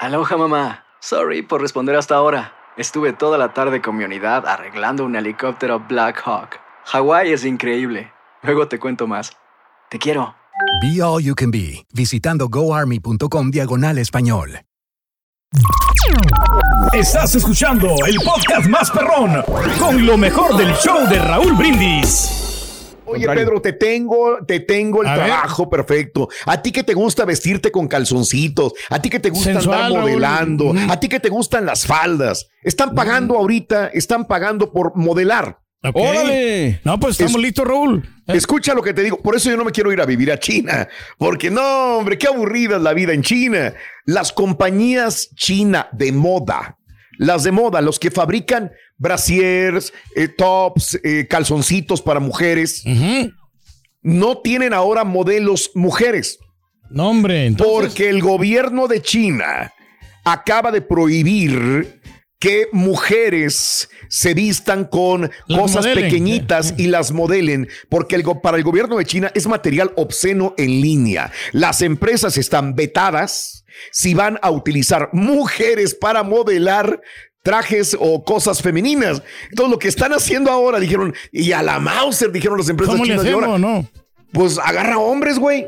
Aloha mamá. Sorry por responder hasta ahora. Estuve toda la tarde con mi unidad arreglando un helicóptero Black Hawk. Hawái es increíble. Luego te cuento más. Te quiero. Be All You Can Be, visitando goarmy.com diagonal español. Estás escuchando el podcast más perrón con lo mejor del show de Raúl Brindis. Oye, Pedro, te tengo, te tengo el A ver. trabajo perfecto. A ti que te gusta vestirte con calzoncitos, a ti que te gusta Sensual, andar modelando, Mm. a ti que te gustan las faldas. Están pagando ahorita, están pagando por modelar. Ok. ¡Órale! No, pues estamos Es- listos, Raúl. Escucha lo que te digo. Por eso yo no me quiero ir a vivir a China. Porque no, hombre, qué aburrida es la vida en China. Las compañías China de moda, las de moda, los que fabrican brasiers, eh, tops, eh, calzoncitos para mujeres, no tienen ahora modelos mujeres. No, hombre. entonces- Porque el gobierno de China acaba de prohibir que mujeres se vistan con Las cosas modelen. pequeñitas y las modelen, porque el para el gobierno de China es material obsceno en línea. Las empresas están vetadas si van a utilizar mujeres para modelar trajes o cosas femeninas. Entonces lo que están haciendo ahora, dijeron, y a la Mauser, dijeron las empresas ¿Cómo le chinas de ahora, hacemos, no? pues agarra hombres, güey.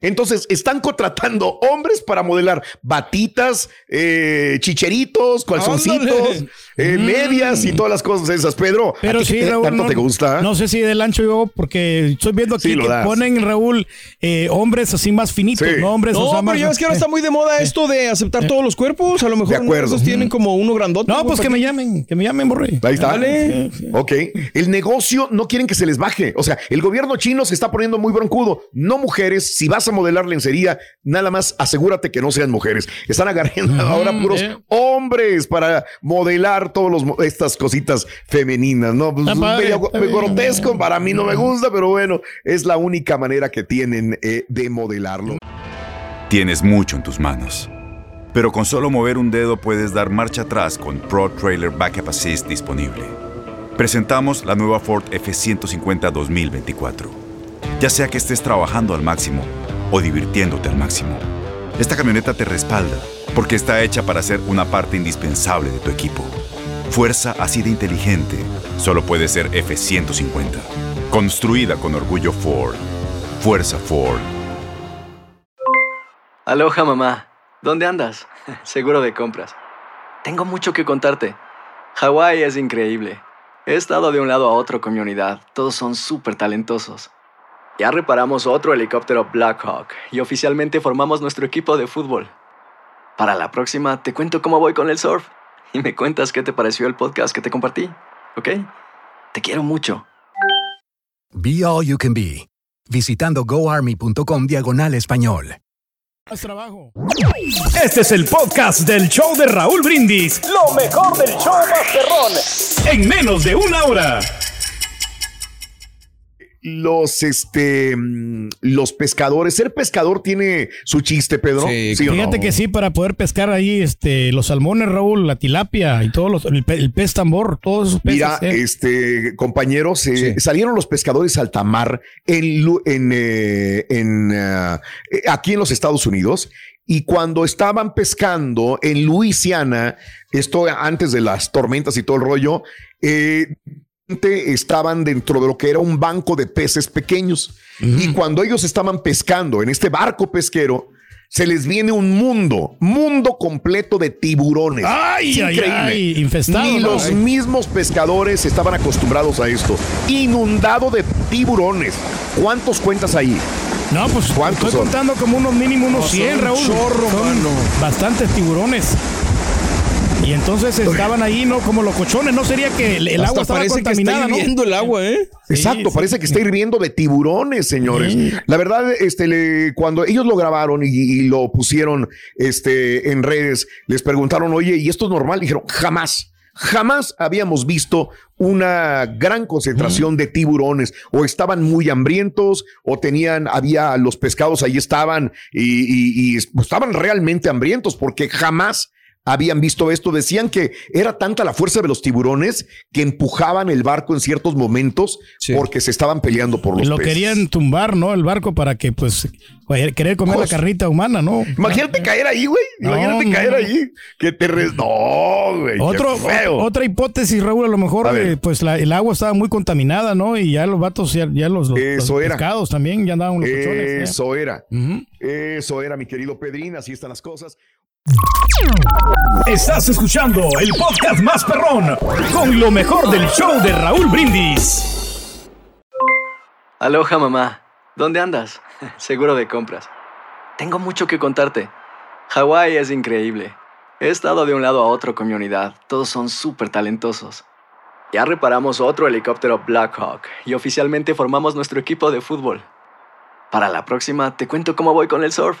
Entonces están contratando hombres para modelar batitas, eh, chicheritos, calzoncitos, Ándale. Eh, medias y todas las cosas esas. Pedro, ¿a Pero ti sí, Raúl. tanto no, te gusta? No sé si del ancho yo, porque estoy viendo aquí Sí, lo que das. ponen, Raúl, eh, hombres así más finitos, Sí. no hombres. o No, sea, pero más- ya ves que ahora eh, está muy de moda esto de aceptar todos los cuerpos. A lo mejor De acuerdo. esos tienen como uno grandote. No, pues que me llamen, que me llamen, borre. Ahí está. Dale. Ok. El negocio no quieren que se les baje. O sea, el gobierno chino se está poniendo muy broncudo. No mujeres. Si vas a modelar lencería, nada más asegúrate que no sean mujeres. Están agarrando ahora puros eh. hombres para modelar mo- estas cositas femeninas. No, pues, Está padre, medio está bien. grotesco. Para mí no me gusta, pero bueno, es la única manera que tienen eh, de modelarlo. Tienes mucho en tus manos. Pero con solo mover un dedo puedes dar marcha atrás con Pro Trailer Backup Assist disponible. Presentamos la nueva Ford F150 2024. Ya sea que estés trabajando al máximo o divirtiéndote al máximo, esta camioneta te respalda porque está hecha para ser una parte indispensable de tu equipo. Fuerza así de inteligente solo puede ser F150. Construida con orgullo Ford. Fuerza Ford. Aloha mamá. ¿Dónde andas? Seguro de compras. Tengo mucho que contarte. Hawái es increíble. He estado de un lado a otro con mi unidad. Todos son súper talentosos. Ya reparamos otro helicóptero Black Hawk y oficialmente formamos nuestro equipo de fútbol. Para la próxima te cuento cómo voy con el surf y me cuentas qué te pareció el podcast que te compartí. ¿Ok? Te quiero mucho. Be All You Can Be, visitando goarmy.com diagonal español. Trabajo. Este es el podcast del show de Raúl Brindis. Lo mejor del show Masterrón. En menos de una hora. Los, este, mm, los pescadores. Ser pescador tiene su chiste, Pedro. Sí, o Fíjate no? que sí, para poder pescar ahí este, los salmones, Raúl, la tilapia y todos los, el, pe- el pez tambor, todos esos peces. Mira, eh. este, compañeros, eh, Sí. salieron los pescadores al tamar en, en, eh, en, aquí en los Estados Unidos. Y cuando estaban pescando en Luisiana, esto antes de las tormentas y todo el rollo, eh, estaban dentro de lo que era un banco de peces pequeños. Y cuando ellos estaban pescando en este barco pesquero, se les viene un mundo, mundo completo de tiburones. Ay, Es ay, increíble. ay, infestado, Ni ¿no? los Ay. mismos pescadores estaban acostumbrados a esto. Inundado de tiburones. ¿Cuántos cuentas ahí? No, pues ¿Cuántos estoy son? contando como unos mínimo unos No, son 100, un Raúl. chorro, Son mano. Bastantes tiburones. Y entonces estaban ahí, ¿no? Como locochones. No sería que el, agua estaba parece que está contaminada, ¿no? hirviendo el agua, ¿eh? Exacto, sí, parece que está hirviendo de tiburones, señores. La verdad, este, le- cuando ellos lo grabaron y, y lo pusieron este, en redes, les preguntaron, oye, ¿y esto es normal? Dijeron, jamás. Jamás habíamos visto una gran concentración de tiburones o estaban muy hambrientos o tenían, había los pescados ahí estaban y, y- y estaban realmente hambrientos porque jamás habían visto esto. Decían que era tanta la fuerza de los tiburones que empujaban el barco en ciertos momentos Sí. porque se estaban peleando por los Lo peces. querían tumbar, ¿no? El barco para que, pues, querer comer la carnita humana, ¿no? Imagínate caer ahí, güey. Imagínate no, caer no. ahí. Que te res... No, güey. Otro, otra hipótesis, Raúl, a lo mejor, A eh, pues la- el agua estaba muy contaminada, ¿no? Y ya los vatos, ya, ya los, los, Eso los era. pescados también ya andaban los cochones. Eso era. Eso era, mi querido Pedrín. Así están las cosas. Estás escuchando el podcast más perrón con lo mejor del show de Raúl Brindis. Aloha mamá, ¿dónde andas? Seguro de compras. Tengo mucho que contarte. Hawái es increíble. He estado de un lado a otro con mi unidad. Todos son súper talentosos. Ya reparamos otro helicóptero Blackhawk y oficialmente formamos nuestro equipo de fútbol. Para la próxima te cuento cómo voy con el surf